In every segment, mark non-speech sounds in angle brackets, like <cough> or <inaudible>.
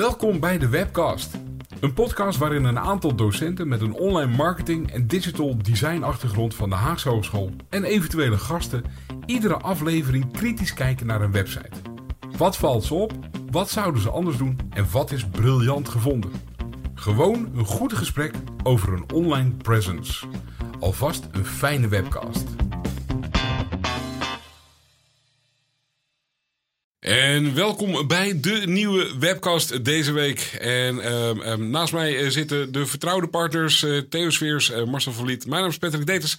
Welkom bij de Webcast. Een podcast waarin een aantal docenten met een online marketing en digital design achtergrond van de Haagse Hogeschool en eventuele gasten iedere aflevering kritisch kijken naar een website. Wat valt ze op? Wat zouden ze anders doen? En wat is briljant gevonden? Gewoon een goed gesprek over een online presence. Alvast een fijne webcast. En welkom bij de nieuwe webcast deze week. En ehm, ehm, naast mij eh, zitten de vertrouwde partners uh, Theo Sfeers, uh, Marcel van Vliet. Mijn naam is Patrick Deters.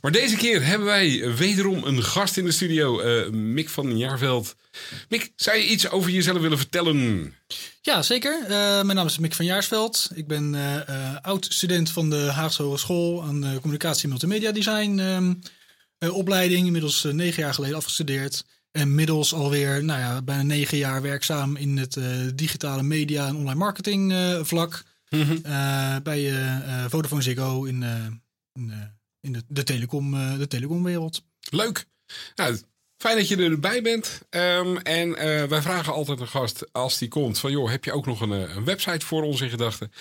Maar deze keer hebben wij wederom een gast in de studio, Mick van Jaarveld. Mick, zou je iets over jezelf willen vertellen? Ja, zeker. mijn naam is Mick van Jaarsveld. Ik ben oud-student van de Haagse Hogeschool aan communicatie en multimedia design um, opleiding. Inmiddels negen jaar geleden afgestudeerd. En middels alweer nou ja, bijna negen jaar werkzaam in het uh, digitale media en online marketing uh, vlak. Mm -hmm. uh, bij Vodafone Ziggo in, in, in de, de, telecom, de telecomwereld. Leuk. Nou, fijn dat je erbij bent. Um, en wij vragen altijd een gast als die komt van... joh, heb je ook nog een, een website voor ons in gedachten?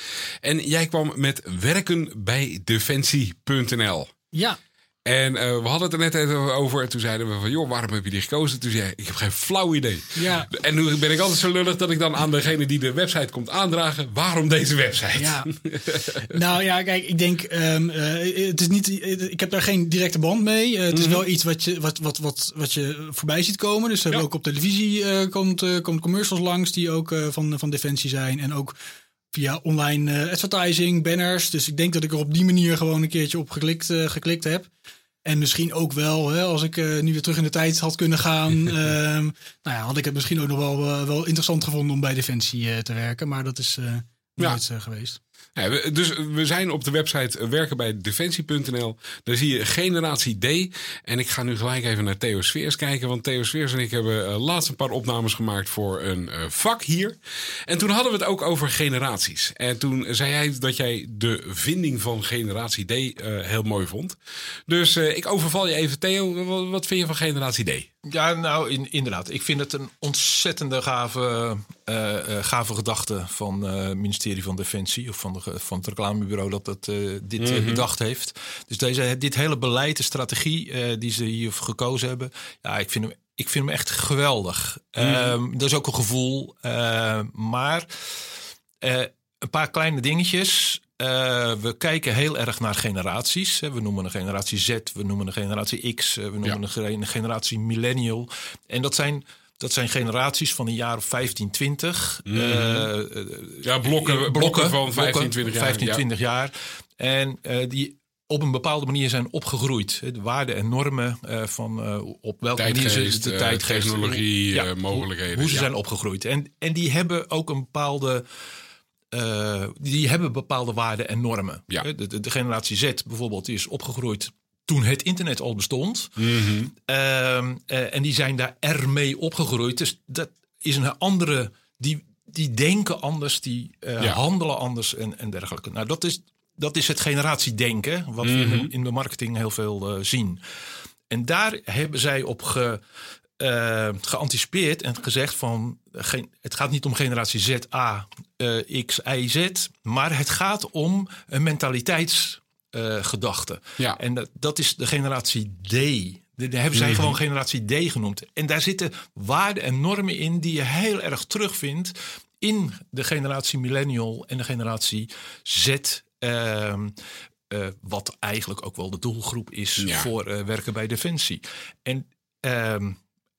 En jij kwam met werken bij defensie.nl. Ja. En uh, we hadden het er net even over. En toen zeiden we van, joh, waarom heb je die gekozen? Toen zei ik heb geen flauw idee. Ja. En nu ben ik altijd zo lullig dat ik dan aan degene die de website komt aandragen... waarom deze website? Ja. <laughs> nou ja, kijk, ik denk, um, uh, het is niet, ik heb daar geen directe band mee. Uh, het mm -hmm. is wel iets wat je, wat, wat, wat, wat je voorbij ziet komen. Dus we hebben ook op televisie komt, komt commercials langs die ook van, van Defensie zijn. En ook via online advertising, banners. Dus ik denk dat ik er op die manier gewoon een keertje op geklikt, geklikt heb. En misschien ook wel, hè, als ik uh, nu weer terug in de tijd had kunnen gaan, um, <laughs> nou ja, had ik het misschien ook nog wel, uh, wel interessant gevonden om bij Defensie uh, te werken. Maar dat is nooit ja. geweest. Dus we zijn op de website werken bij defensie.nl. Daar zie je generatie D. En ik ga nu gelijk even naar Theo Sfeers kijken. Want Theo Sfeers en ik hebben uh, laatst een paar opnames gemaakt voor een uh, vak hier. En toen hadden we het ook over generaties. En toen zei jij dat jij de vinding van generatie D heel mooi vond. Dus ik overval je even. Theo, wat vind je van generatie D? Ja, nou in, inderdaad. Ik vind het een ontzettende gave, uh, uh, gave gedachte van het uh, ministerie van Defensie of van, de, van het reclamebureau dat het, dit mm -hmm. bedacht heeft. Dus deze, dit hele beleid, de strategie die ze hier gekozen hebben, ja, ik vind hem, ik vind hem echt geweldig. Mm -hmm. dat is ook een gevoel, maar een paar kleine dingetjes. Uh, we kijken heel erg naar generaties. We noemen een generatie Z, we noemen een generatie X, we noemen ja. een generatie millennial. En dat zijn, dat zijn generaties van een jaar of 15, 20. Mm. Uh, ja, blokken, blokken, blokken van 15, 20 jaar. 15, 20 ja. jaar. En uh, die op een bepaalde manier zijn opgegroeid. De waarden en normen uh, van op welke tijdgeest, manier ze de tijdgeest, technologie, ja, mogelijkheden. Hoe, hoe ze zijn opgegroeid. En, en die hebben ook een bepaalde uh, die hebben bepaalde waarden en normen. Ja. De, de, de, generatie Z bijvoorbeeld is opgegroeid toen het internet al bestond. Mm -hmm. uh, uh, en die zijn daar ermee opgegroeid. Dus dat is een andere. Die, die denken anders, die ja. handelen anders en, en dergelijke. Nou, dat is, dat is het generatiedenken, wat mm -hmm. we in, in de marketing heel veel zien. En daar hebben zij op ge, uh, geanticipeerd en gezegd van geen, het gaat niet om generatie Z, A, uh, X, Y, Z, maar het gaat om een mentaliteitsgedachte. Ja. En dat, dat is de generatie D. De hebben zij mm -hmm. gewoon generatie D genoemd. En daar zitten waarden en normen in die je heel erg terugvindt in de generatie millennial en de generatie Z. Uh, uh, wat eigenlijk ook wel de doelgroep is ja. voor uh, werken bij Defensie. En, uh,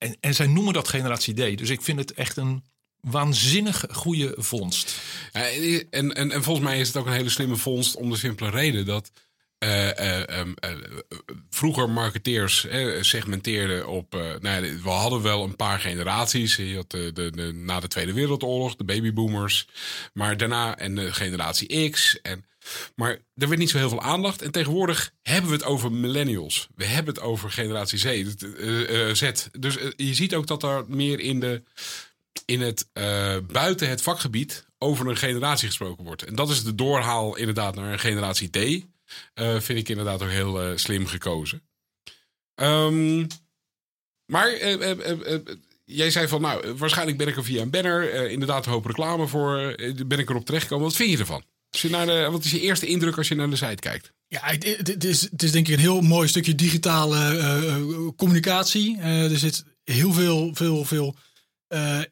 en, en, zij noemen dat generatie D. Dus ik vind het echt een waanzinnig goede vondst. Ja, en, en, en volgens mij is het ook een hele slimme vondst om de simpele reden dat. Uh, um, vroeger marketeers segmenteerden op. nou ja, we hadden wel een paar generaties. Je had de, de, na de Tweede Wereldoorlog, de babyboomers. Maar daarna en de generatie X. En, maar er werd niet zo heel veel aandacht. En tegenwoordig hebben we het over millennials. We hebben het over generatie Z. Uh, Z. Dus uh, je ziet ook dat er meer in, de, in het buiten het vakgebied over een generatie gesproken wordt. En dat is de doorhaal inderdaad naar een generatie D. vind ik inderdaad ook heel slim gekozen. Um, maar jij zei van, nou, waarschijnlijk ben ik er via een banner, eh, inderdaad een hoop reclame voor, eh, ben ik erop terechtgekomen. Wat vind je ervan? Als je naar de, wat is je eerste indruk als je naar de site kijkt? Ja, het, is, het is denk ik een heel mooi stukje digitale eh, eh, communicatie. Eh, er zit heel veel, veel, veel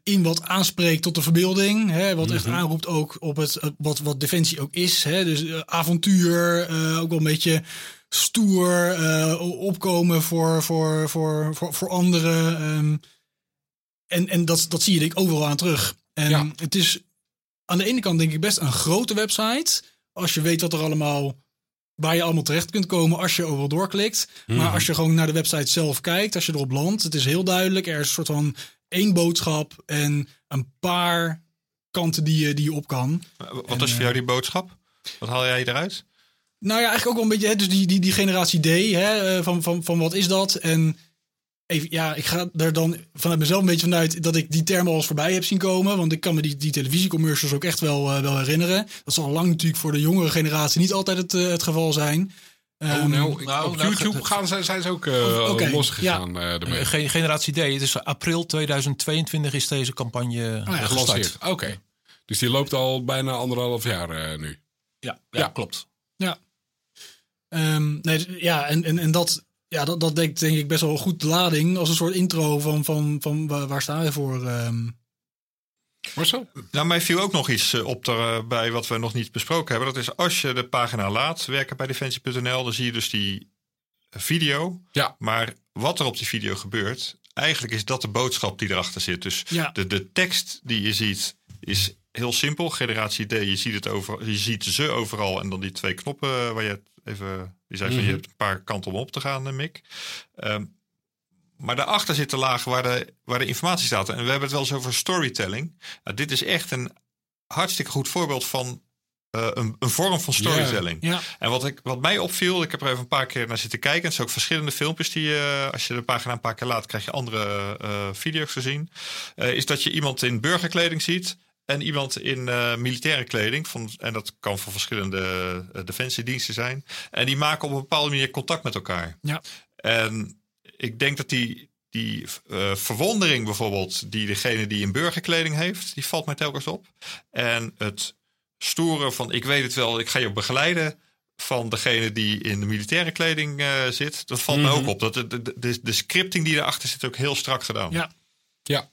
in wat aanspreekt tot de verbeelding. Hè, wat echt aanroept ook op het, wat, wat Defensie ook is. Hè, dus avontuur, ook wel een beetje stoer, opkomen voor, voor, voor, voor, voor anderen. ehm. en en dat, dat zie je denk ik overal aan terug. En Ja. het is aan de ene kant denk ik best een grote website. Als je weet wat er allemaal waar je allemaal terecht kunt komen als je overal doorklikt. Maar als je gewoon naar de website zelf kijkt, als je erop landt, het is heel duidelijk. Er is een soort van één boodschap en een paar kanten die je, die je op kan. Wat is voor jou die boodschap? Wat haal jij eruit? Nou ja, eigenlijk ook wel een beetje, hè, dus die, die, die generatie D, hè, eh, van, van, van wat is dat? En even, ja, ik ga er dan vanuit mezelf een beetje vanuit dat ik die termen al eens voorbij heb zien komen. Want ik kan me die, die televisiecommercials ook echt wel, eh, wel herinneren. Dat zal lang natuurlijk voor de jongere generatie niet altijd het, eh, het geval zijn. Oh, Ehm, nou, ik- nou, op nou, YouTube gaan, zijn, zijn ze ook eh losgegaan eh ermee. Eh, Geen generatie D. Het is april 2022 is deze campagne ja, eh, Gelanceerd. gestart. Oké. Dus die loopt al bijna anderhalf jaar eh, nu. Ja, ja, Ja. klopt. Ja. Ehm, nee, ja, en, en, en dat, ja, dat, dat denkt denk ik best wel goed de lading als een soort intro van, van, van waar, waar staan we voor. ehm. Marcel? Nou, mij viel ook nog iets eh, op er, bij wat we nog niet besproken hebben. Dat is als je de pagina laat werken bij defensie.nl, dan zie je dus die video. Ja. Maar wat er op die video gebeurt, eigenlijk is dat de boodschap die erachter zit. Dus Ja. de, de tekst die je ziet is heel simpel. Generatie D, je ziet, het over, je ziet ze overal. En dan die twee knoppen waar je het even... Die zei van, Mhm. je hebt een paar kanten om op te gaan, eh, Mick. Ehm, maar daarachter zit de laag waar de, waar de informatie staat. En we hebben het wel eens over storytelling. Nou, dit is echt een hartstikke goed voorbeeld van eh, een, een vorm van storytelling. Ja, En wat, ik, wat mij opviel, ik heb er even een paar keer naar zitten kijken. Het zijn ook verschillende filmpjes die je, als je de pagina een paar keer laat, krijg je andere eh, video's te zien. Eh, is dat je iemand in burgerkleding ziet en iemand in eh, militaire kleding. Van, en dat kan voor verschillende eh, defensiediensten zijn. En die maken op een bepaalde manier contact met elkaar. Ja. En ik denk dat die, die eh, verwondering bijvoorbeeld, die degene die in burgerkleding heeft, die valt mij telkens op. En het stoeren van ik weet het wel, ik ga je begeleiden van degene die in de militaire kleding eh, zit, dat valt Mhm. me ook op. Dat de, de, de, de scripting die erachter zit ook heel strak gedaan. ja. Ja.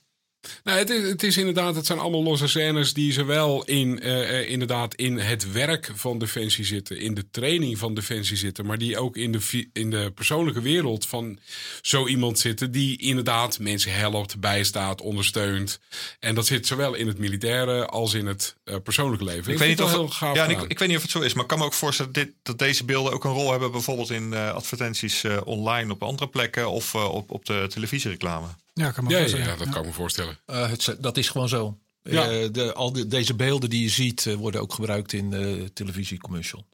Nou, het, is, het is inderdaad, het zijn allemaal losse scènes die zowel in, eh, eh, inderdaad in het werk van Defensie zitten, in de training van Defensie zitten, maar die ook in de, in de persoonlijke wereld van zo iemand zitten, die inderdaad mensen helpt, bijstaat, ondersteunt. En dat zit zowel in het militaire als in het eh, persoonlijke leven. Ik weet, niet of heel het, gaaf ja, ik, ik weet niet of het zo is, maar ik kan me ook voorstellen dat, dit, dat deze beelden ook een rol hebben, bijvoorbeeld in advertenties online op andere plekken of op, op de televisiereclame. Ja, kan me ja, ja, dat kan ik me voorstellen. Eh, het, dat is gewoon zo. Ja. Eh, de, al de, deze beelden die je ziet eh, worden ook gebruikt in televisiecommercial.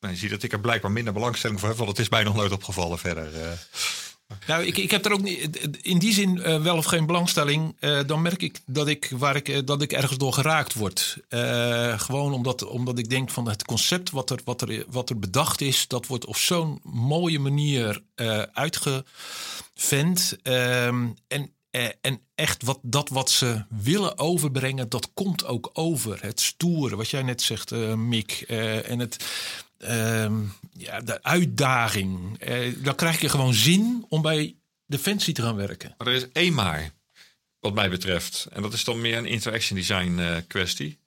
Nou, je ziet dat ik er blijkbaar minder belangstelling voor heb, want het is mij nog nooit opgevallen verder. Nou, ik, ik heb er ook niet, in die zin eh, wel of geen belangstelling. eh, dan merk ik dat ik, waar ik, eh, dat ik ergens door geraakt word. Gewoon omdat, omdat ik denk van het concept wat er, wat, er, wat er bedacht is, dat wordt op zo'n mooie manier uitgevent. Ehm, en, en echt wat, dat wat ze willen overbrengen, dat komt ook over. Het stoere, wat jij net zegt, Mick. en het, ehm, ja, de uitdaging. Eh, dan krijg je gewoon zin om bij Defensie te gaan werken. Maar er is één maar, wat mij betreft. En dat is dan meer een interaction design eh, kwestie.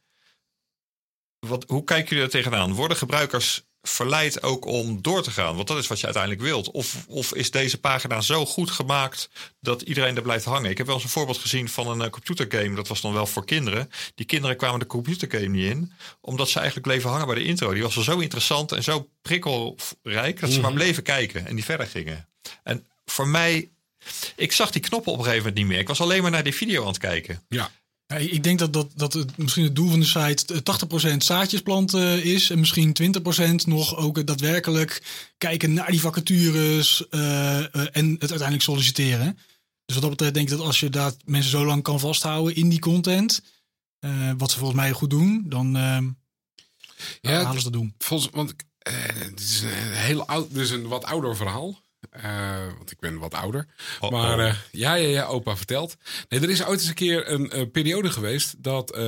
Wat, hoe kijken jullie er tegenaan? Worden gebruikers verleid ook om door te gaan? Want dat is wat je uiteindelijk wilt. Of, of is deze pagina zo goed gemaakt dat iedereen er blijft hangen? Ik heb wel eens een voorbeeld gezien van een eh, computergame. Dat was dan wel voor kinderen. Die kinderen kwamen de computergame niet in. Omdat ze eigenlijk bleven hangen bij de intro. Die was zo interessant en zo prikkelrijk... dat ze maar bleven kijken en die verder gingen. En voor mij... Ik zag die knoppen op een gegeven moment niet meer. Ik was alleen maar naar die video aan het kijken. Ja. Ja, ik denk dat, dat, dat het, misschien het doel van de site eh, 80% zaadjes planten is. En misschien 20% nog ook daadwerkelijk kijken naar die vacatures eh, eh, en het uiteindelijk solliciteren. Dus wat dat betreft denk ik dat als je daar mensen zo lang kan vasthouden in die content, eh, wat ze volgens mij goed doen, dan eh, Ja, halen ze dat doen. Volgens, want eh, het is een heel oud, dus een wat ouder verhaal. Uh, want ik ben wat ouder. Oh, maar uh, ja, ja, ja, opa vertelt. Nee, er is ooit eens een keer een uh, periode geweest dat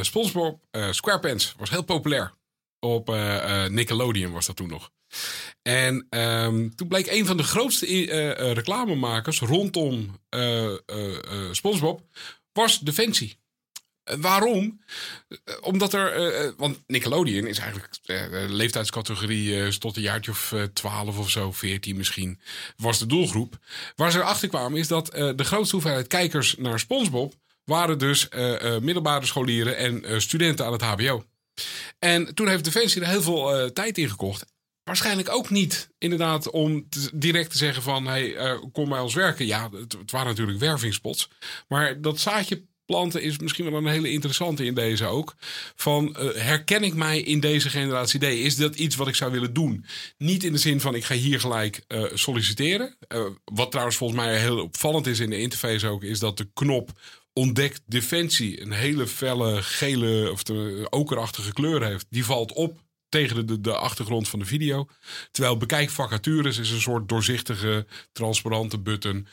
SpongeBob SquarePants was heel populair. Op Nickelodeon was dat toen nog. En um, toen bleek een van de grootste reclamemakers rondom SpongeBob was Defensie. Waarom? Omdat er, uh, want Nickelodeon is eigenlijk uh, leeftijdscategorie tot een jaartje of 12 of zo, 14 misschien, was de doelgroep. Waar ze erachter kwamen is dat de grootste hoeveelheid kijkers naar SpongeBob waren dus middelbare scholieren en studenten aan het HBO. En toen heeft Defensie er heel veel tijd in gekocht. Waarschijnlijk ook niet, inderdaad, om direct te zeggen van... Hey, kom bij ons werken. Ja, het, het waren natuurlijk wervingspots. Maar dat zaadje planten is misschien wel een hele interessante in deze ook. Van uh, herken ik mij in deze generatie D? Is dat iets wat ik zou willen doen? Niet in de zin van ik ga hier gelijk uh, solliciteren. Uh, wat trouwens volgens mij heel opvallend is in de interface ook, is dat de knop ontdekt defensie een hele felle gele of de okerachtige kleur heeft. Die valt op tegen de, de, achtergrond van de video. Terwijl bekijk vacatures is een soort doorzichtige, transparante button.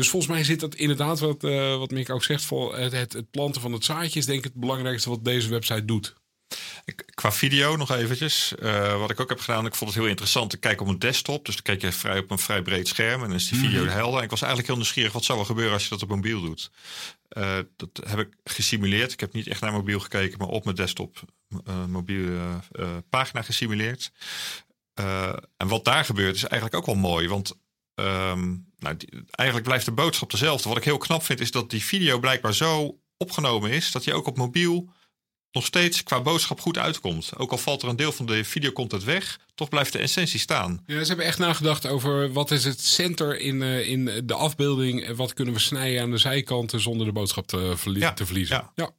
Dus volgens mij zit dat inderdaad, wat, uh, wat Mick ook zegt, voor het, het, het, planten van het zaadje is denk ik het belangrijkste wat deze website doet. Qua video nog eventjes. Uh, wat ik ook heb gedaan, ik vond het heel interessant. Ik kijk op een desktop, dus dan kijk je vrij op een vrij breed scherm en dan is die video mm -hmm. helder. En ik was eigenlijk heel nieuwsgierig, wat zou er gebeuren als je dat op mobiel doet? Uh, dat heb ik gesimuleerd. Ik heb niet echt naar mobiel gekeken, maar op mijn desktop mobiele pagina gesimuleerd. en wat daar gebeurt is eigenlijk ook wel mooi, want Um, nou, die, eigenlijk blijft de boodschap dezelfde. Wat ik heel knap vind, is dat die video blijkbaar zo opgenomen is dat je ook op mobiel nog steeds qua boodschap goed uitkomt. Ook al valt er een deel van de videocontent weg, toch blijft de essentie staan. Ja, ze hebben echt nagedacht over wat is het center in, uh, in de afbeelding en wat kunnen we snijden aan de zijkanten zonder de boodschap te, verlie ja, te verliezen. Ja. ja.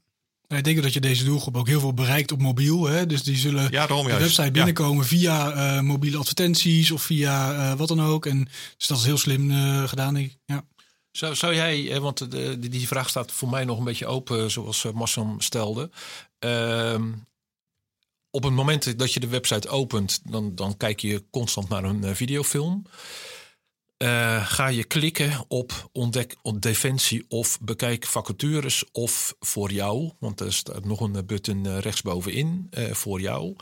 Ik denk dat je deze doelgroep ook heel veel bereikt op mobiel. Hè? Dus die zullen ja, de juist. website binnenkomen ja. via uh, mobiele advertenties of via uh, wat dan ook. En dus dat is heel slim uh, gedaan. denk ik. Ja. Zou, zou jij, want de, die vraag staat voor mij nog een beetje open, zoals Marcel stelde. Uh, op het moment dat je de website opent, dan, dan kijk je constant naar een videofilm. Uh, ga je klikken op ontdek op defensie of bekijk vacatures of voor jou. Want er staat nog een button uh, rechtsbovenin voor jou.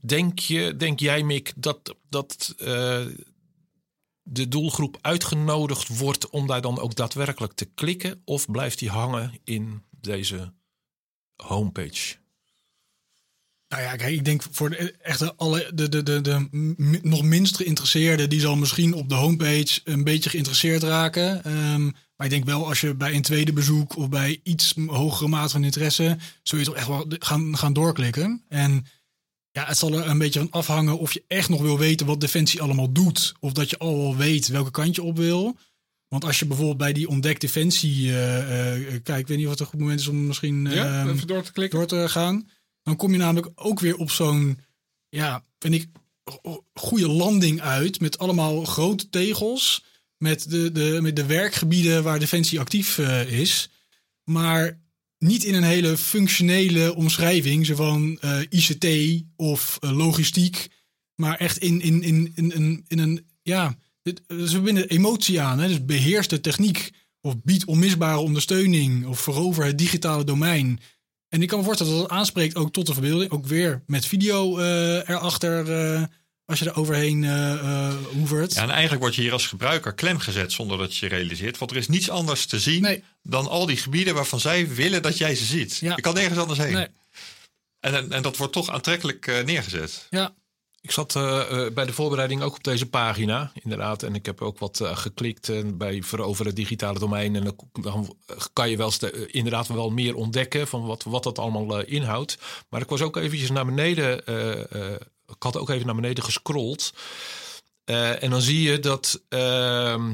denk, je, denk jij, Mick, dat, dat de doelgroep uitgenodigd wordt om daar dan ook daadwerkelijk te klikken? Of blijft die hangen in deze homepage? Nou ja, kijk, ik denk voor de, echt alle, de, de, de, de nog minst geïnteresseerde, die zal misschien op de homepage een beetje geïnteresseerd raken. Um, maar ik denk wel, als je bij een tweede bezoek of bij iets hogere mate van interesse, zul je toch echt wel gaan, gaan doorklikken. En ja, het zal er een beetje van afhangen of je echt nog wil weten wat Defensie allemaal doet. Of dat je al wel weet welke kant je op wil. Want als je bijvoorbeeld bij die ontdek Defensie uh, uh, kijk, ik weet niet of het een goed moment is om misschien uh, ja, even door te klikken. Door te gaan. Dan kom je namelijk ook weer op zo'n, ja, vind ik, goede landing uit. Met allemaal grote tegels. Met de, de, met de werkgebieden waar Defensie actief uh, is. Maar niet in een hele functionele omschrijving. Zo van uh, ICT of uh, logistiek. Maar echt in, in, in, in, in, in een, ja, ze verbinden emotie aan. Hè? Dus beheers de techniek. Of bied onmisbare ondersteuning. Of verover het digitale domein. En ik kan me voorstellen dat dat aanspreekt ook tot de verbeelding. Ook weer met video uh, erachter uh, als je er overheen uh, hoevert. Ja, en eigenlijk word je hier als gebruiker klem gezet zonder dat je je realiseert. Want er is niets anders te zien nee. dan al die gebieden waarvan zij willen dat jij ze ziet. Ja. Je kan nergens anders heen. Nee. En, en, en, dat wordt toch aantrekkelijk neergezet. Ja. Ik zat uh, bij de voorbereiding ook op deze pagina, inderdaad. En ik heb ook wat uh, geklikt uh, bij veroveren digitale domein. En dan kan je wel inderdaad wel meer ontdekken van wat, wat dat allemaal inhoudt. Maar ik was ook eventjes naar beneden, ik had ook even naar beneden gescrolld. Uh, en dan zie je dat uh,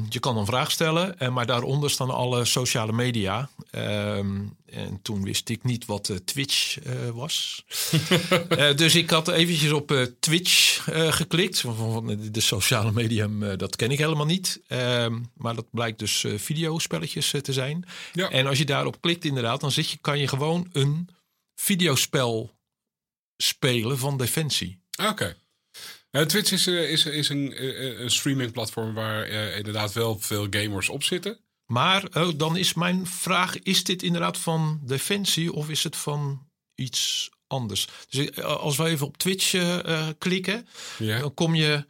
je kan een vraag stellen, en maar daaronder staan alle sociale media. Uh, en toen wist ik niet wat Twitch uh, was. <laughs> dus ik had eventjes op Twitch geklikt. Van de sociale medium, dat ken ik helemaal niet. Ehm, maar dat blijkt dus videospelletjes te zijn. Ja. En als je daarop klikt inderdaad, dan zit je, kan je gewoon een videospel spelen van Defensie. Oké. Okay. Ja, Twitch is, eh, is, is een, eh, een streamingplatform waar eh, inderdaad wel veel gamers op zitten. Maar oh, dan is mijn vraag: is dit inderdaad van Defensie of is het van iets anders? Dus eh, als we even op Twitch eh, eh, klikken, Ja. dan kom je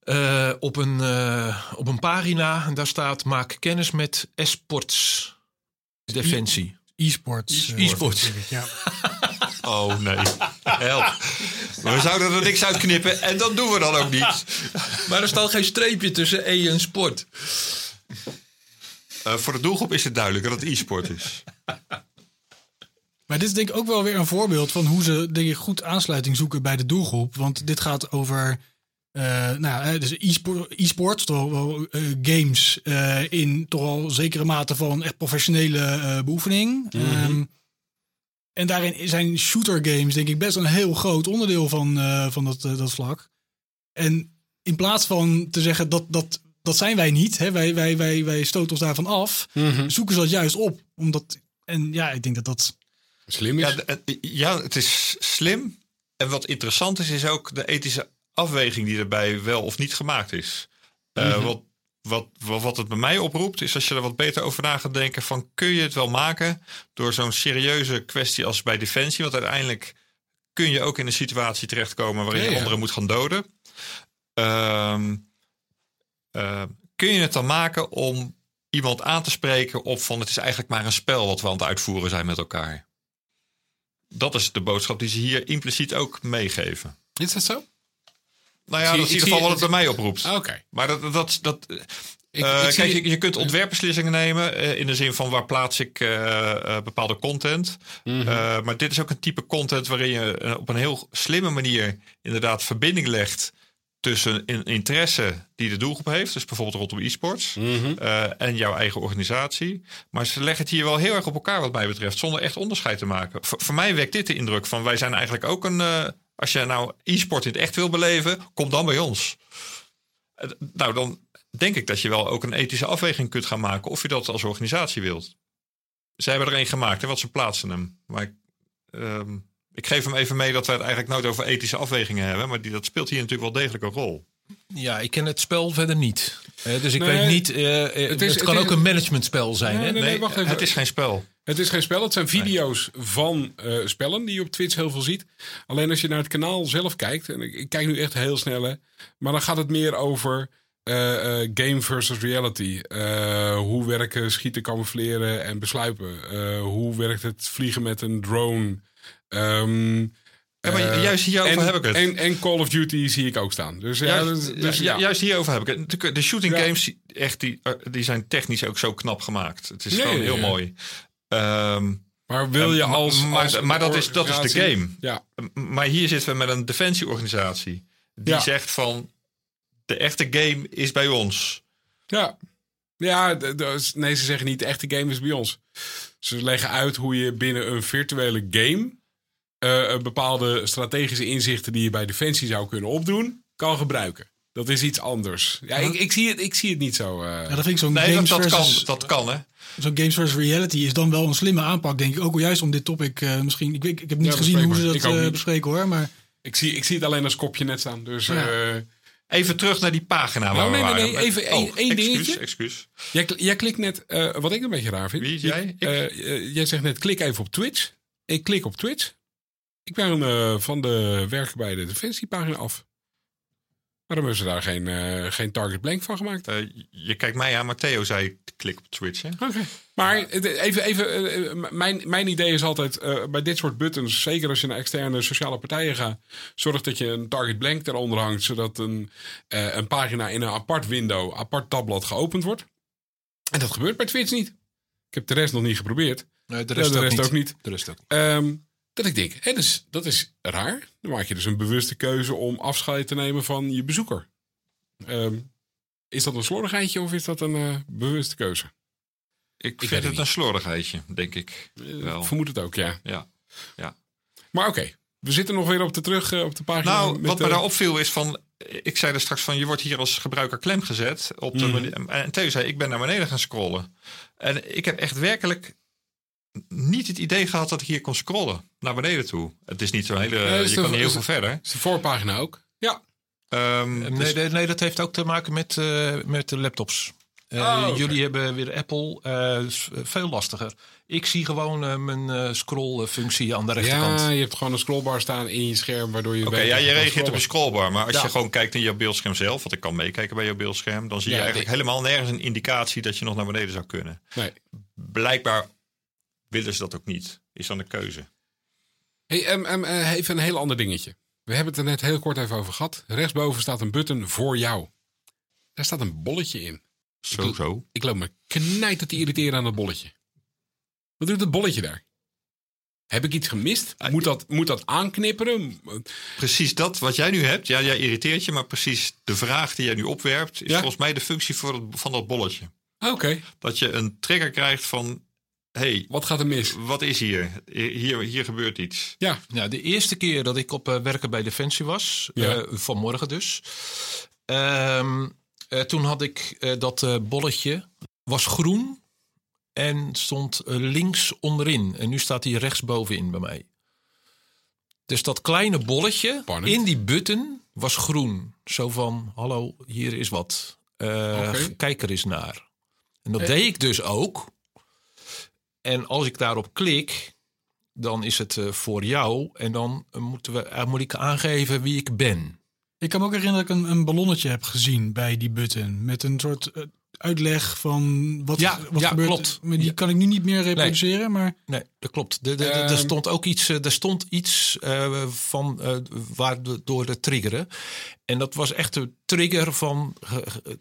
eh, op, een, eh, op een pagina en daar staat: maak kennis met esports. Defensie. E-sports. eh, E-sports. Ja. <laughs> Oh nee, help. We zouden er niks uit knippen en dat doen we dan ook niet. Maar er staat geen streepje tussen E en sport. Eh, voor de doelgroep is het duidelijk dat het e-sport is. Maar dit is denk ik ook wel weer een voorbeeld van hoe ze denk ik goed aansluiting zoeken bij de doelgroep. Want dit gaat over eh, nou, hè, dus e-sport, eh, games eh, in toch wel zekere mate van echt professionele eh, beoefening. Ehm, en daarin zijn shooter games denk ik best een heel groot onderdeel van, eh, van dat, eh, dat vlak. En in plaats van te zeggen dat, dat, dat zijn wij niet, hè, wij, wij, wij, wij stoten ons daarvan af, zoeken ze dat juist op. Omdat, en ja, ik denk dat dat Slim is. Ja, eh, ja, het is slim. En wat interessant is, is ook de ethische afweging die erbij wel of niet gemaakt is. Eh, wat, wat, wat, wat het bij mij oproept, is als je er wat beter over na gaat denken: van kun je het wel maken door zo'n serieuze kwestie als bij Defensie? Want uiteindelijk kun je ook in een situatie terechtkomen waarin je ja. anderen moet gaan doden. Ehm, eh, kun je het dan maken om iemand aan te spreken op van het is eigenlijk maar een spel wat we aan het uitvoeren zijn met elkaar? Dat is de boodschap die ze hier impliciet ook meegeven. Is dat zo? Nou ja, zie- dat is in ik ieder geval wat het bij mij oproept. Ah, Oké. Maar dat, dat, dat, Ik, eh, ik zie- kijk, je, je kunt ontwerpbeslissingen nemen eh, in de zin van waar plaats ik eh, eh, bepaalde content. Mhm. Eh, maar dit is ook een type content waarin je eh, op een heel slimme manier inderdaad verbinding legt tussen een interesse die de doelgroep heeft, dus bijvoorbeeld rondom e-sports, Mhm. eh, en jouw eigen organisatie. Maar ze leggen het hier wel heel erg op elkaar wat mij betreft, zonder echt onderscheid te maken. V- voor mij wekt dit de indruk van wij zijn eigenlijk ook een, eh, als je nou e-sport in het echt wil beleven, kom dan bij ons. Eh, nou, dan denk ik dat je wel ook een ethische afweging kunt gaan maken of je dat als organisatie wilt. Zij hebben er een gemaakt en wat ze plaatsen hem. Maar ik, ehm, ik geef hem even mee dat wij het eigenlijk nooit over ethische afwegingen hebben. Maar die, dat speelt hier natuurlijk wel degelijk een rol. Ja, ik ken het spel verder niet. Eh, dus ik Nee, weet niet. eh, eh, het, is- kan het ook is- een managementspel zijn. Nee, hè? nee, wacht even. het is geen spel. Het is geen spel, het zijn video's van spellen die je op Twitch heel veel ziet. Alleen als je naar het kanaal zelf kijkt, en ik, ik kijk nu echt heel snel, hè, maar dan gaat het meer over game versus reality. Hoe werken schieten, camoufleren en besluipen? Hoe werkt het vliegen met een drone? Ehm, Ja, maar eh, juist hierover en, heb ik het. En, en Call of Duty zie ik ook staan. Dus ja, juist, dus, dus ja, juist hierover heb ik het. De, de shooting games, echt, die, eh, die zijn technisch ook zo knap gemaakt. Het is Nee, gewoon heel mooi. Ehm, Maar wil je maar- als. maar- als maar dat is- dat is de game. Ja, maar hier zitten we met een defensieorganisatie. Die Ja. zegt van, de echte game is bij ons. Ja, ja d- d- nee, ze zeggen niet de echte game is bij ons. Ze leggen uit hoe je binnen een virtuele game eh, een bepaalde strategische inzichten die je bij Defensie zou kunnen opdoen, kan gebruiken. Dat is iets anders. Ja, ik, ik, zie, het, ik zie het niet zo. eh. Ja, dat vind ik zo'n Nee, dat, games, dat, versus, kan, dat kan hè. zo'n games versus reality is dan wel een slimme aanpak, denk ik. Ook juist om dit topic eh, misschien. Ik, ik heb niet Ja, gezien hoe ze dat bespreken hoor. Maar ik, zie, ik zie het alleen als kopje net staan. Dus Ja. eh, Even terug naar die pagina waar Nou, nee, nee, waren. nee, even één- excuus, dingetje. Excuus. jij, jij klikt net, eh, wat ik een beetje raar vind. Wie, jij? Ik? Jij zegt net, klik even op Twitch. Ik klik op Twitch. Ik ben eh, van de werken bij de Defensiepagina af. Waarom hebben ze daar geen, eh, geen target blank van gemaakt? Eh, je kijkt mij aan, maar Theo zei klik op Twitch. Hè? Oké. Maar even, even mijn, mijn idee is altijd eh, bij dit soort buttons, zeker als je naar externe sociale partijen gaat, zorg dat je een target blank eronder hangt, zodat een, eh, een pagina in een apart window, apart tabblad geopend wordt. En dat gebeurt bij Twitch niet. Ik heb de rest nog niet geprobeerd. Nee, de Ja, rest, de ook, rest niet. ook niet. De rest ook. Ehm, dat ik denk, hè, dus, dat is raar. Dan maak je dus een bewuste keuze om afscheid te nemen van je bezoeker. Ehm, is dat een slordigheidje of is dat een eh, bewuste keuze? Ik, weet vind het niet. een slordigheidje, denk ik. Eh, Wel. Ik vermoed het ook, ja. Ja. Maar oké, we zitten nog weer op de terug eh, op de pagina. Nou, wat me eh, daar opviel is van... Ik zei er straks van, je wordt hier als gebruiker klem gezet. Op de manier- En Theo zei, ik ben naar beneden gaan scrollen. En ik heb echt werkelijk niet het idee gehad dat ik hier kon scrollen. Naar beneden toe. Het is niet zo'n hele... Nee, je de- kan niet heel veel verder. is de voorpagina ook. Ja, Ehm, Nee, dus- nee, nee, dat heeft ook te maken met, eh, met de laptops. Eh, Oh. Jullie hebben weer Apple, eh, veel lastiger. Ik zie gewoon eh, mijn eh, scrollfunctie aan de rechterkant. Ja, je hebt gewoon een scrollbar staan in je scherm, waardoor je Oké, ja, je reageert op je scrollen. scrollbar. Maar als Ja. je gewoon kijkt naar je beeldscherm zelf, want ik kan meekijken bij je beeldscherm, dan zie je eigenlijk helemaal nergens een indicatie dat je nog naar beneden zou kunnen. Nee. Blijkbaar willen ze dat ook niet. Is dan de keuze. Hey, eh, even een heel ander dingetje. We hebben het er net heel kort even over gehad. Rechtsboven staat een button voor jou. Daar staat een bolletje in. Zo, zo. Ik loop me knijter te irriteren aan dat bolletje. Wat doet dat bolletje daar? Heb ik iets gemist? Moet dat, moet dat aanknipperen? Precies dat wat jij nu hebt. Ja, jij irriteert je, maar precies de vraag die jij nu opwerpt, is Ja. volgens mij de functie voor van dat bolletje. Oké, Dat je een trigger krijgt van, hey, wat gaat er mis? wat is hier? Hier, hier gebeurt iets. Ja, Ja, de eerste keer dat ik op eh, werken bij Defensie was, Ja. eh, vanmorgen dus. ehm, eh, toen had ik dat bolletje, was groen en stond links onderin. En nu staat hij rechtsbovenin bij mij. Dus dat kleine bolletje in die button was groen. Zo van, hallo, hier is wat. Oké. Kijk er eens naar. En dat deed ik dus ook. En als ik daarop klik, dan is het eh, voor jou. En dan eh, moeten we, eh, moet ik aangeven wie ik ben. Ik kan me ook herinneren dat ik een, een ballonnetje heb gezien bij die button. Met een soort uitleg van wat, Ja, wat ja, gebeurt. klopt. Maar die Ja. kan ik nu niet meer reproduceren. Maar Nee, dat klopt. De, de, de- er Ehm. stond ook iets, er stond iets eh, van eh, waar de, triggeren. En dat was echt de trigger van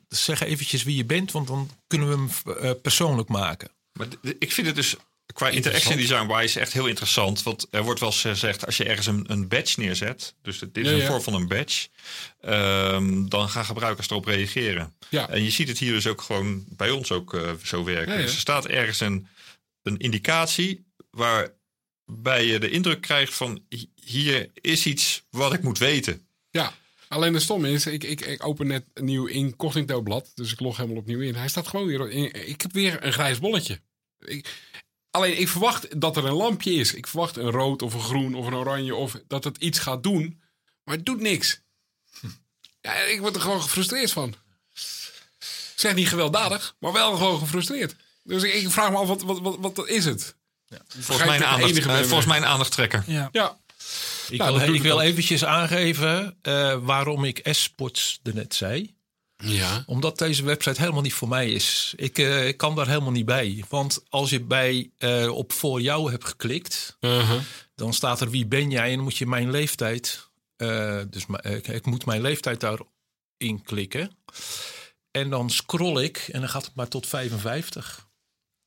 zeg eventjes wie je bent, want dan kunnen we hem persoonlijk maken. Maar ik vind het dus qua interaction design wise echt heel interessant. Want er wordt wel eens gezegd, als je ergens een, een badge neerzet, dus dit is Ja, een vorm van een badge, ehm, dan gaan gebruikers erop reageren. ja. En je ziet het hier dus ook gewoon bij ons ook eh, zo werken. Dus er staat ergens een, een indicatie waarbij je de indruk krijgt van hi- hier is iets wat ik moet weten. ja. Alleen de stom is, ik, ik, ik open net een nieuw incognito blad. Dus ik log helemaal opnieuw in. Hij staat gewoon weer in. Ik heb weer een grijs bolletje. Ik, alleen ik verwacht dat er een lampje is. Ik verwacht een rood of een groen of een oranje. Of dat het iets gaat doen. Maar het doet niks. Ja, ik word er gewoon gefrustreerd van. Ik zeg niet gewelddadig, maar wel gewoon gefrustreerd. Dus ik, ik vraag me af, wat, wat, wat, wat is het? Volgens mij een, ik het aandacht, ben, volgens mij een aandachttrekker. ja. Ja, Ik Nou, wil, ik wil ook. eventjes aangeven eh, waarom ik S-Sports net zei. ja. Omdat deze website helemaal niet voor mij is. Ik, eh, ik kan daar helemaal niet bij. Want als je bij, eh, op voor jou hebt geklikt, Uh-huh. dan staat er wie ben jij en dan moet je mijn leeftijd. dus ik moet mijn leeftijd daarin klikken. En dan scroll ik en dan gaat het maar tot 55.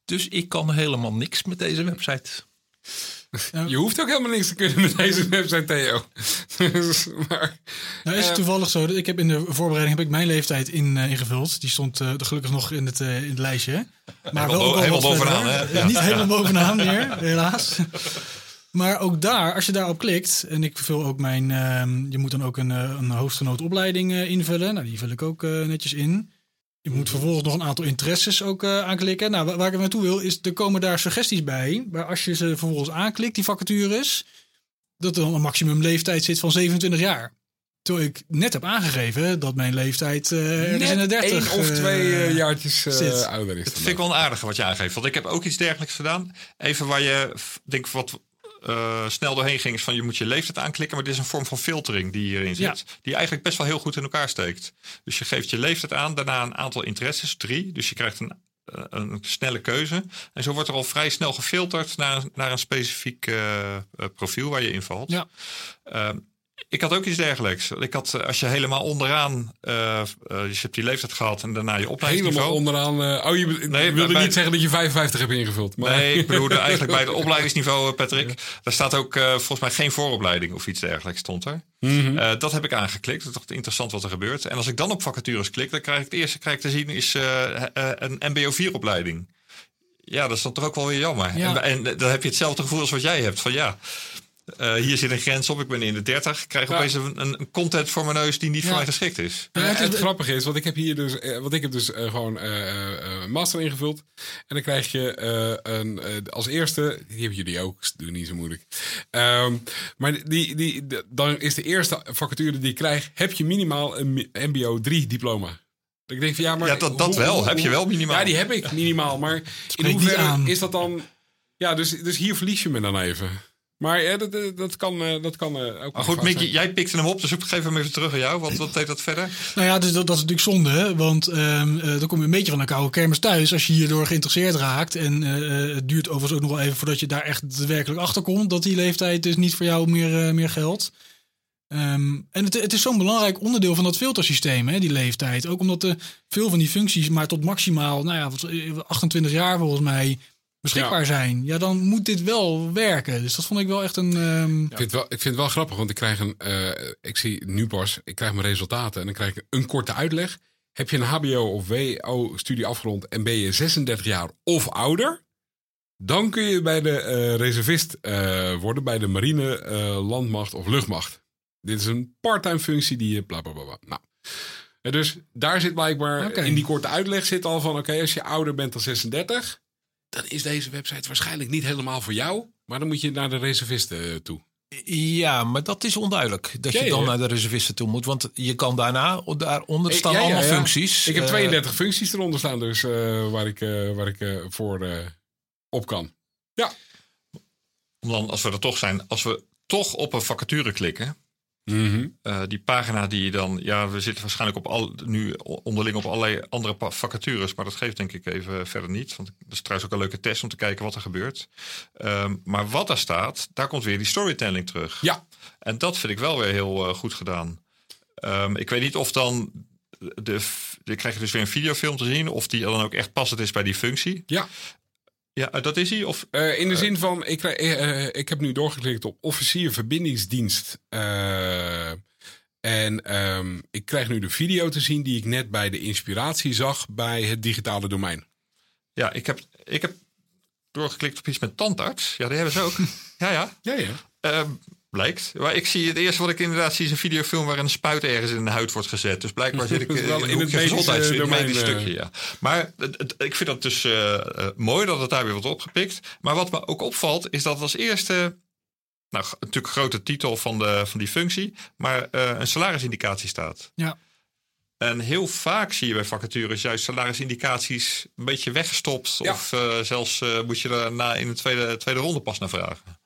Dus ik kan helemaal niks met deze website. Je hoeft ook helemaal niks te kunnen met deze website, Theo. <laughs> Dus, maar, Nou is het Eh, toevallig zo dat ik heb in de voorbereiding heb ik mijn leeftijd in, eh, ingevuld. Die stond eh, gelukkig nog in het, in het lijstje. Maar Helemaal bo- ook al helemaal bovenaan, hè? Niet helemaal bovenaan meer, <laughs> helaas. Maar ook daar, als je daarop klikt, en ik vul ook mijn, ehm, je moet dan ook een, een hoofdgenootopleiding invullen. Nou, die vul ik ook netjes in. Je moet vervolgens nog een aantal interesses ook eh, aanklikken. Nou, wa- waar ik naartoe wil, is er komen daar suggesties bij. Waar als je ze vervolgens aanklikt, die vacatures, dat er dan een maximum leeftijd zit van 27 jaar. Terwijl ik net heb aangegeven dat mijn leeftijd eh ergens in de 30 één of eh, twee eh, jaartjes eh, zit. ouder is. Dat dan vind ik wel een aardige wat je aangeeft. Want ik heb ook iets dergelijks gedaan. Even waar je, denk ik, wat eh, snel doorheen ging... is van je moet je leeftijd aanklikken. Maar dit is een vorm van filtering die hierin zit. Die eigenlijk best wel heel goed in elkaar steekt. Dus je geeft je leeftijd aan. Daarna een aantal interesses, drie. Dus je krijgt een, eh, een snelle keuze. En zo wordt er al vrij snel gefilterd naar, naar een specifiek eh, profiel waar je invalt. Ja. Ik had ook iets dergelijks. Ik had, eh, als je helemaal onderaan, eh, eh, je hebt die leeftijd gehad en daarna je Helemaal opleidingsniveau. onderaan. eh, oh, je Nee, wilde bij- niet zeggen dat je 55 hebt ingevuld. Maar, Nee, ik bedoelde eigenlijk bij het <laughs> opleidingsniveau, Patrick. Daar staat ook volgens mij geen vooropleiding of iets dergelijks stond er. Mhm. Dat heb ik aangeklikt. Dat is toch interessant wat er gebeurt. En als ik dan op vacatures klik, dan krijg ik het eerste krijg ik te zien is een MBO 4 opleiding. Ja, dat is dan toch ook wel weer jammer. Ja. En, en dan heb je hetzelfde gevoel als wat jij hebt. Van ja, eh, hier zit een grens op, ik ben in de 30. Ik krijg Ja. opeens een, een content voor mijn neus die niet voor mij geschikt is. Ja, het grappige is, want ik heb hier dus, eh, want ik heb dus eh, gewoon eh, eh, eh, master ingevuld. En dan krijg je eh, een, eh, als eerste, die hebben jullie ook, doe niet zo moeilijk. Ehm, maar die, die, dan is de eerste vacature die ik krijg, heb je minimaal een MBO 3 diploma. Dat Ik denk van ja, maar Ja, dat- dat hoe- wel. hoe- Heb je wel minimaal. Ja, die heb ik minimaal. Maar <laughs> in hoeverre is dat dan? Ja, dus, dus hier verlies je me dan even. Maar ja, dat, dat, dat kan, eh, dat kan eh, ook. Maar goed, fout Mick, zijn. jij pikte hem op, dus ik geef hem even terug aan jou. Wat, wat deed dat verder? Nou ja, dus dat, dat is natuurlijk zonde. hè, Want ehm, eh, dan kom je een beetje van een koude kermis thuis als je hierdoor geïnteresseerd raakt. En eh, eh, het duurt overigens ook nog wel even voordat je daar echt daadwerkelijk achter komt dat die leeftijd dus niet voor jou meer, eh, meer geldt. Ehm, en het, het is zo'n belangrijk onderdeel van dat filtersysteem, hè, die leeftijd. Ook omdat veel van die functies maar tot maximaal nou ja, wat, eh, 28 jaar volgens mij beschikbaar Ja. zijn. Ja, dan moet dit wel werken. Dus dat vond ik wel echt een... ehm, Ik vind, het wel, ik vind het wel grappig, want ik krijg een. eh, ik zie nu pas, ik krijg mijn resultaten en dan krijg ik een korte uitleg. Heb je een HBO of WO-studie afgerond en ben je 36 jaar of ouder? Dan kun je bij de eh, reservist eh, worden bij de marine, landmacht of luchtmacht. Dit is een parttime functie die je bla bla bla. bla. Nou. Dus daar zit blijkbaar in die korte uitleg zit al van: oké, als je ouder bent dan 36, dan is deze website waarschijnlijk niet helemaal voor jou. Maar dan moet je naar de reservisten eh, toe. Ja, maar dat is onduidelijk. Dat Ja, je dan ja. naar de reservisten toe moet. Want je kan daarna, daaronder staan Ja, ja, allemaal ja. functies. Ik heb Eh, 32 functies eronder staan, dus eh, waar ik, eh, waar ik eh, voor eh, op kan. Om dan, als we er toch zijn, als we toch op een vacature klikken. Mhm. eh, die pagina die je dan, ja, we zitten waarschijnlijk op al, nu onderling op allerlei andere vacatures, maar dat geeft denk ik even verder niet. Want dat is trouwens ook een leuke test om te kijken wat er gebeurt. Ehm, maar wat daar staat, daar komt weer die storytelling terug. Ja, En dat vind ik wel weer heel eh, goed gedaan. Ehm, ik weet niet of dan. De, dan krijg je dus weer een videofilm te zien. Of die dan ook echt passend is bij die functie. ja. Ja, eh, dat is hij. Of, Eh, in de zin van, ik, eh, eh, ik heb nu doorgeklikt op officier verbindingsdienst. Eh, en ehm, ik krijg nu de video te zien die ik net bij de inspiratie zag bij het digitale domein. ja, ik heb, ik heb doorgeklikt op iets met tandarts. Ja, die hebben ze ook. <laughs> ja, ja. Ja, ja. Ehm, blijkt. Maar ik zie het eerste wat ik inderdaad zie is een videofilm waar een spuit ergens in de huid wordt gezet. Dus blijkbaar <laughs> zit ik eh, wel in, in het domein, medisch eh. stukje. Ja. Maar het, het- ik vind dat dus eh, eh, mooi dat het daar weer wordt opgepikt. Maar wat me ook opvalt is dat als eerste, nou natuurlijk grote titel van, de, van die functie, maar eh, een salarisindicatie staat. Ja. En heel vaak zie je bij vacatures juist salarisindicaties een beetje weggestopt. Ja. Of eh, zelfs eh, moet je daarna in de tweede, tweede ronde pas naar vragen.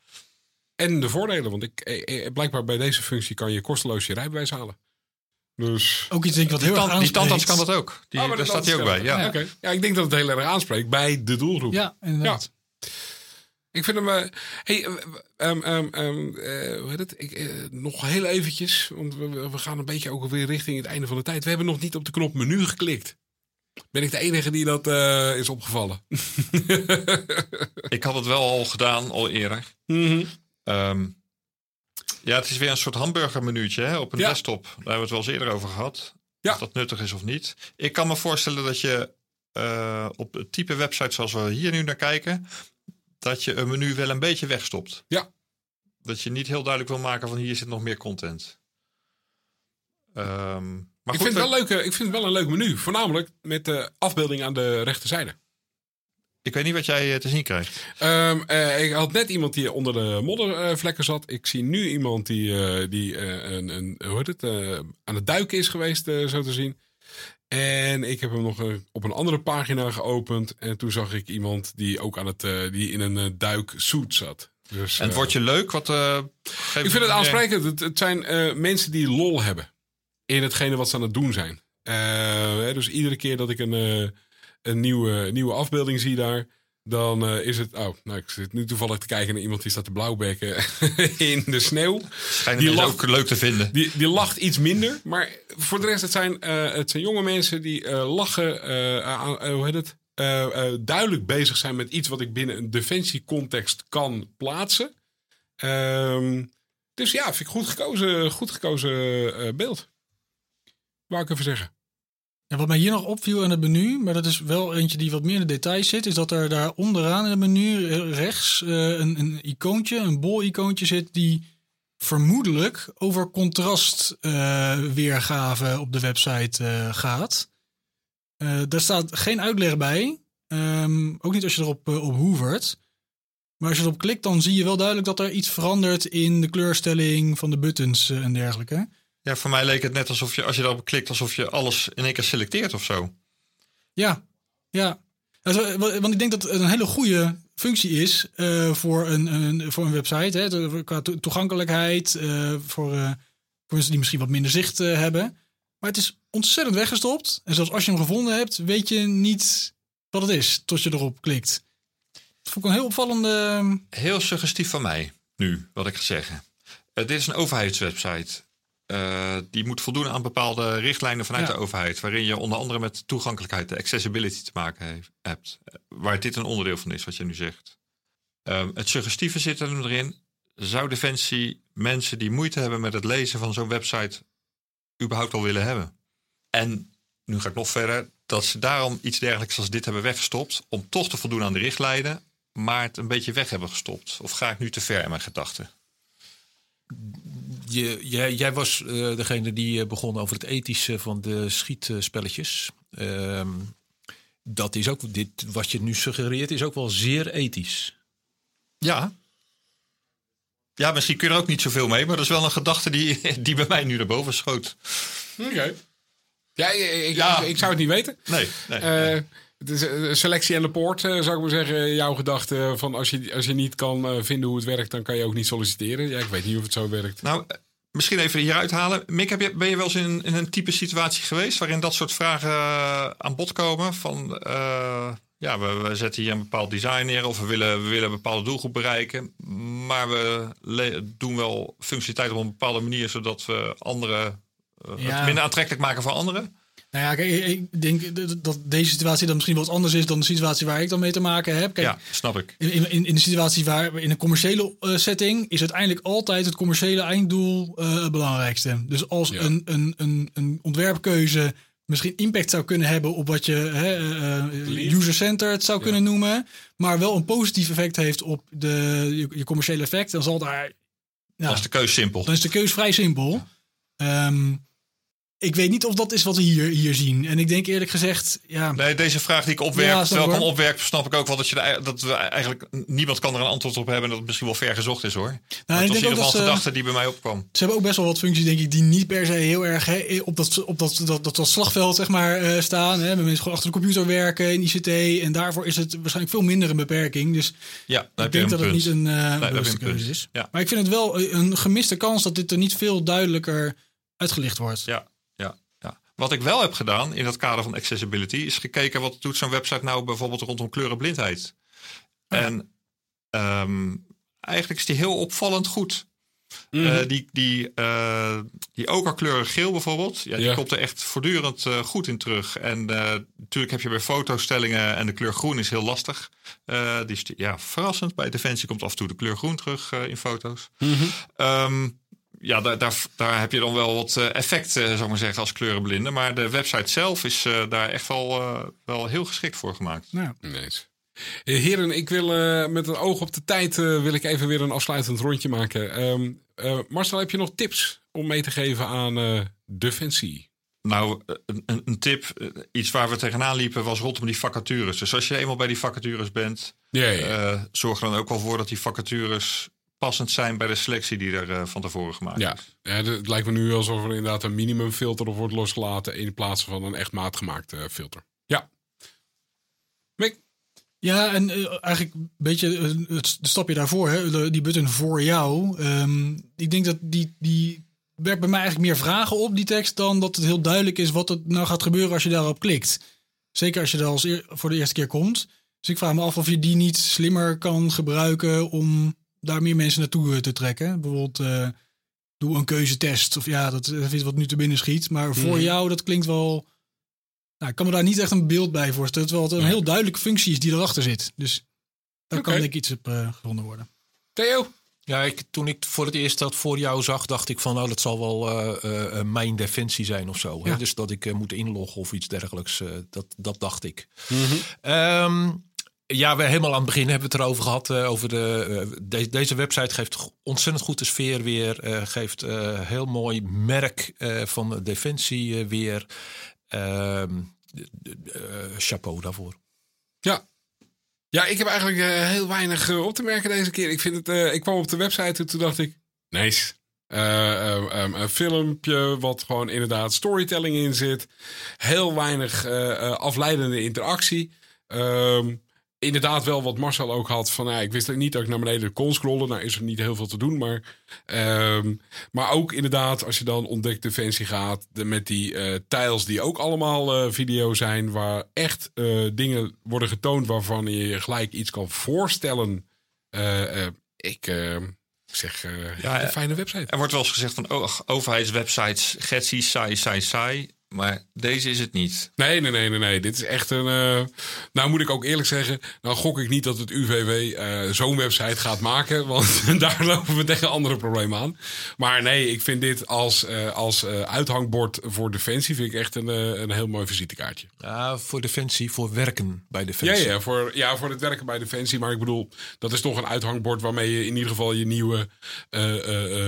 En de voordelen, want ik, eh, eh, blijkbaar bij deze functie kan je kosteloos je rijbewijs halen. Dus... ook iets denk ik wat heel erg tand, die aanspreekt. tandarts kan dat ook. Die, Oh, maar daar dat staat hij ook bij. Ja. Ja, oké. ja, ik denk dat het heel erg aanspreekt bij de doelgroep. Ja, inderdaad. Ik vind hem. eh, hey, eh, ehm, ehm, ehm, eh, hoe heet het? Ik, eh, nog heel eventjes, want we, we gaan een beetje ook weer richting het einde van de tijd. We hebben nog niet op de knop menu geklikt. Ben ik de enige die dat eh, is opgevallen? <laughs> Ik had het wel al gedaan, al eerder. Ehm, ja, het is weer een soort hamburgermenuutje hè, op een Ja. desktop. Daar hebben we het wel eens eerder over gehad. Ja. Of dat nuttig is of niet. Ik kan me voorstellen dat je eh, op het type website zoals we hier nu naar kijken... dat je een menu wel een beetje wegstopt. Ja. Dat je niet heel duidelijk wil maken van hier zit nog meer content. Ehm, maar ik, goed, vind we- wel ik vind het wel een leuk menu. Voornamelijk met de afbeelding aan de rechterzijde. Ik weet niet wat jij eh, te zien krijgt. Ehm, eh, ik had net iemand die onder de moddervlekken zat. Ik zie nu iemand die, eh, die een, een, hoe heet het, aan het duiken is geweest, zo te zien. En ik heb hem nog op een andere pagina geopend. En toen zag ik iemand die ook aan het, die in een duiksuit zat. Dus, En het wordt je leuk? Wat, ik vind het aansprekend. Het, het zijn mensen die lol hebben in hetgene wat ze aan het doen zijn. Dus iedere keer dat ik een, een nieuwe, nieuwe afbeelding zie daar, dan eh, is het. Oh, nou, ik zit nu toevallig te kijken naar iemand die staat te blauwbekken <laughs> in de sneeuw. Die lacht- ook leuk te vinden. Die, die lacht iets minder. Maar voor de rest, het zijn, eh, het zijn jonge mensen die eh, lachen. hoe heet het? duidelijk bezig zijn met iets wat ik binnen een defensiecontext kan plaatsen. Ehm, dus ja, vind ik goed gekozen, goed gekozen beeld. Wou ik even zeggen. Wat mij hier nog opviel in het menu, maar dat is wel eentje die wat meer in de details zit, is dat er daar onderaan in het menu eh, rechts eh, een, een icoontje, een bol-icoontje zit die vermoedelijk over contrastweergave op de website eh, gaat. Eh, daar staat geen uitleg bij, Ehm, ook niet als je erop eh, op hoevert. Maar als je erop klikt, dan zie je wel duidelijk dat er iets verandert in de kleurstelling van de buttons eh, en dergelijke. Ja, voor mij leek het net alsof je, als je erop klikt, alsof je alles in één keer selecteert of zo. Ja, ja. Want ik denk dat het een hele goede functie is eh, voor, een, een, voor een website. Hè, qua to- toegankelijkheid, eh, voor, eh, voor mensen die misschien wat minder zicht hebben. Maar het is ontzettend weggestopt. En zelfs als je hem gevonden hebt, weet je niet wat het is tot je erop klikt. Dat vond ik een heel opvallende... Heel suggestief van mij, nu, wat ik ga zeggen. Dit is een overheidswebsite. Eh, die moet voldoen aan bepaalde richtlijnen vanuit Ja. de overheid. Waarin je onder andere met toegankelijkheid, de accessibility te maken heeft, hebt. Eh, Waar dit een onderdeel van is, wat je nu zegt. Ehm, het suggestieve zit er erin. Zou Defensie mensen die moeite hebben met het lezen van zo'n website überhaupt al willen hebben? En nu ga ik nog verder. Dat ze daarom iets dergelijks als dit hebben weggestopt. Om toch te voldoen aan de richtlijnen. Maar het een beetje weg hebben gestopt. Of ga ik nu te ver in mijn gedachten? Je, jij, jij was eh, degene die eh, begon over het ethische van de schietspelletjes. Ehm, dat is ook, dit, wat je nu suggereert, is ook wel zeer ethisch. Ja. Ja, misschien kun je er ook niet zoveel mee. Maar dat is wel een gedachte die, <laughs> die bij mij nu naar boven schoot. Oké. Ja, ik, ik, Ja. ik- ik zou het niet weten. Nee, nee. Eh, het is eh, selectie en de poort, eh, zou ik maar zeggen. Jouw gedachte van als je, als je niet kan eh, vinden hoe het werkt, dan kan je ook niet solliciteren. Ja, ik weet niet of het zo werkt. Nou, eh, misschien even hieruit halen. Mick, heb je, ben je wel eens in, in een type situatie geweest waarin dat soort vragen eh, aan bod komen? Van eh, ja, we, we zetten hier een bepaald design neer of we willen, we willen een bepaalde doelgroep bereiken. Maar we doen wel functionaliteit op een bepaalde manier zodat we anderen eh, Ja. het minder aantrekkelijk maken voor anderen. Nou ja, kijk, ik- denk dat- deze situatie dan misschien wat anders is dan de situatie waar ik dan mee te maken heb. Kijk, ja, snap ik. In, in, in de situatie waar in een commerciële eh, setting is uiteindelijk altijd het commerciële einddoel eh, het belangrijkste. Dus als Ja. een, een, een, een ontwerpkeuze misschien impact zou kunnen hebben op wat je hè, eh, user-centered zou kunnen noemen, maar wel een positief effect heeft op de, je, je commerciële effect, dan zal daar. Ja, Dat is de keus simpel. dan is de keus vrij simpel. Ehm, ik weet niet of dat is wat we hier, hier zien. En ik denk eerlijk gezegd, ja. Nee, deze vraag die ik opwerp, Ja, hoor. opwerp, snap ik ook wel dat, je dat we eigenlijk niemand kan er een antwoord op hebben en dat het misschien wel ver gezocht is hoor. maar Nou, het was in ieder geval een gedachte die bij mij opkwam. Ze hebben ook best wel wat functies, denk ik, die niet per se heel erg hè, op, dat, op dat, dat, dat, dat slagveld zeg maar, eh, staan. Hè, met mensen gewoon achter de computer werken in ICT. En daarvoor is het waarschijnlijk veel minder een beperking. Dus Ja, ik denk dat het niet een eh punt. keuze is. Ja. Maar ik vind het wel een gemiste kans dat dit er niet veel duidelijker uitgelicht wordt. Ja. Wat ik wel heb gedaan in dat kader van accessibility is gekeken wat doet zo'n website nou bijvoorbeeld rondom kleurenblindheid. Ja. En ehm, eigenlijk is die heel opvallend goed. Eh, die, die, eh die okerkleuren geel bijvoorbeeld, ja, die Ja. komt er echt voortdurend eh, goed in terug. En natuurlijk heb je bij fotostellingen en de kleur groen is heel lastig. Eh, die is ja, verrassend. Bij Defensie komt af en toe de kleur groen terug in foto's. Mhm. Ehm, ja, daar, daar, daar heb je dan wel wat eh, effect, eh, zou ik maar zeggen, als kleurenblinde. Maar de website zelf is eh, daar echt wel, eh, wel heel geschikt voor gemaakt. Nou. Eh, Heren, ik wil eh, met een oog op de tijd eh, wil ik even weer een afsluitend rondje maken. Ehm, eh, Marcel, heb je nog tips om mee te geven aan eh Defensie? Nou, een, een- tip, iets waar we tegenaan liepen, was rondom die vacatures. Dus als je eenmaal bij die vacatures bent, Ja, ja. eh, zorg er dan ook wel voor dat die vacatures passend zijn bij de selectie die er eh, van tevoren gemaakt Ja, is. ja het lijkt me nu alsof er inderdaad een minimumfilter op wordt losgelaten in plaats van een echt maatgemaakte eh, filter. Ja. Mick? Ja, en eh, eigenlijk een beetje het stapje daarvoor, hè, de- die button voor jou. Ehm, ik denk dat die, die werpt bij mij eigenlijk meer vragen op, die tekst, dan dat het heel duidelijk is wat er nou gaat gebeuren als je daarop klikt. Zeker als je daar als eer- voor de eerste keer komt. Dus ik vraag me af of je die niet slimmer kan gebruiken om daar meer mensen naartoe eh, te trekken. Bijvoorbeeld, eh, doe een keuzetest. Of ja, dat, is wat nu te binnen schiet. Maar voor Mhm. jou, dat klinkt wel... Nou, ik kan me daar niet echt een beeld bij voorstellen. Terwijl het een heel duidelijke functie is die erachter zit. Dus daar kan denk ik iets op eh, gevonden worden. Theo? Ja, ik, toen ik voor het eerst dat voor jou zag, dacht ik van, nou, dat zal wel uh, uh, mijn defensie zijn of zo. Hè? Dus dat ik uh, moet inloggen of iets dergelijks. dat, dat dacht ik. Mm -hmm. Ja, we helemaal aan het begin hebben we het erover gehad. Uh, over de, uh, de, deze website geeft ontzettend goed de sfeer weer. Uh, geeft heel mooi merk van de defensie weer. Ehm, chapeau daarvoor. Ja. Ja, ik heb eigenlijk heel weinig op te merken deze keer. Ik, vind het, ik kwam op de website en toen dacht ik, nice. Um, een filmpje wat gewoon inderdaad storytelling in zit. Heel weinig afleidende interactie. Um, inderdaad wel wat Marcel ook had. Van, ja, ik wist niet dat ik naar beneden kon scrollen. Nou is er niet heel veel te doen. Maar, um, maar ook inderdaad, als je dan ontdekt Defensie gaat. De, met die uh, tiles die ook allemaal uh, video zijn. Waar echt uh, dingen worden getoond waarvan je je gelijk iets kan voorstellen. ik zeg, ja, een fijne website. Er wordt wel eens gezegd van oh, overheidswebsites, getsie, saai, saai, saai. Maar deze is het niet. Nee, nee, nee, nee. nee. Dit is echt een. Uh, nou, moet ik ook eerlijk zeggen. Nou, gok ik niet dat het UVW uh, eh, zo'n website gaat maken. <laughs> Want <laughs> daar lopen we tegen andere problemen aan. Maar nee, ik vind dit als, uh, als uithangbord voor Defensie. Vind ik echt een, een heel mooi visitekaartje. Ja, voor Defensie, voor werken bij Defensie. Ja, ja, voor, ja, voor het werken bij Defensie. Maar ik bedoel, dat is toch een uithangbord waarmee je in ieder geval je nieuwe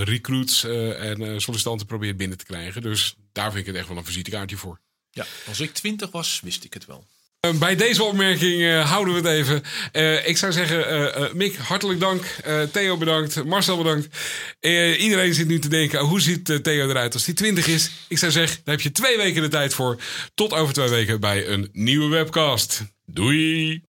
recruits en sollicitanten probeert binnen te krijgen. Dus daar vind ik het echt wel een visitekaartje voor. Ja, als ik twintig was, wist ik het wel. Uh, bij deze opmerking uh, houden we het even. Uh, ik zou zeggen, Mick, hartelijk dank. Theo bedankt. Marcel bedankt. iedereen zit nu te denken, hoe ziet Theo eruit als hij 20 is? Ik zou zeggen, daar heb je twee weken de tijd voor. Tot over twee weken bij een nieuwe webcast. Doei!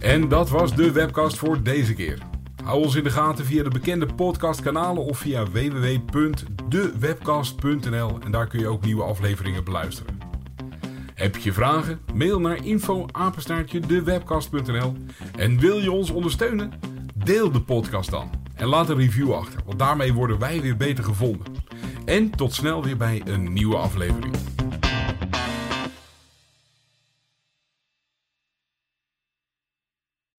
En dat was de webcast voor deze keer. Hou ons in de gaten via de bekende podcastkanalen of via www.dewebcast.nl en daar kun je ook nieuwe afleveringen beluisteren. Heb je vragen? Mail naar info@dewebcast.nl en wil je ons ondersteunen? Deel de podcast dan en laat een review achter, want daarmee worden wij weer beter gevonden. En tot snel weer bij een nieuwe aflevering.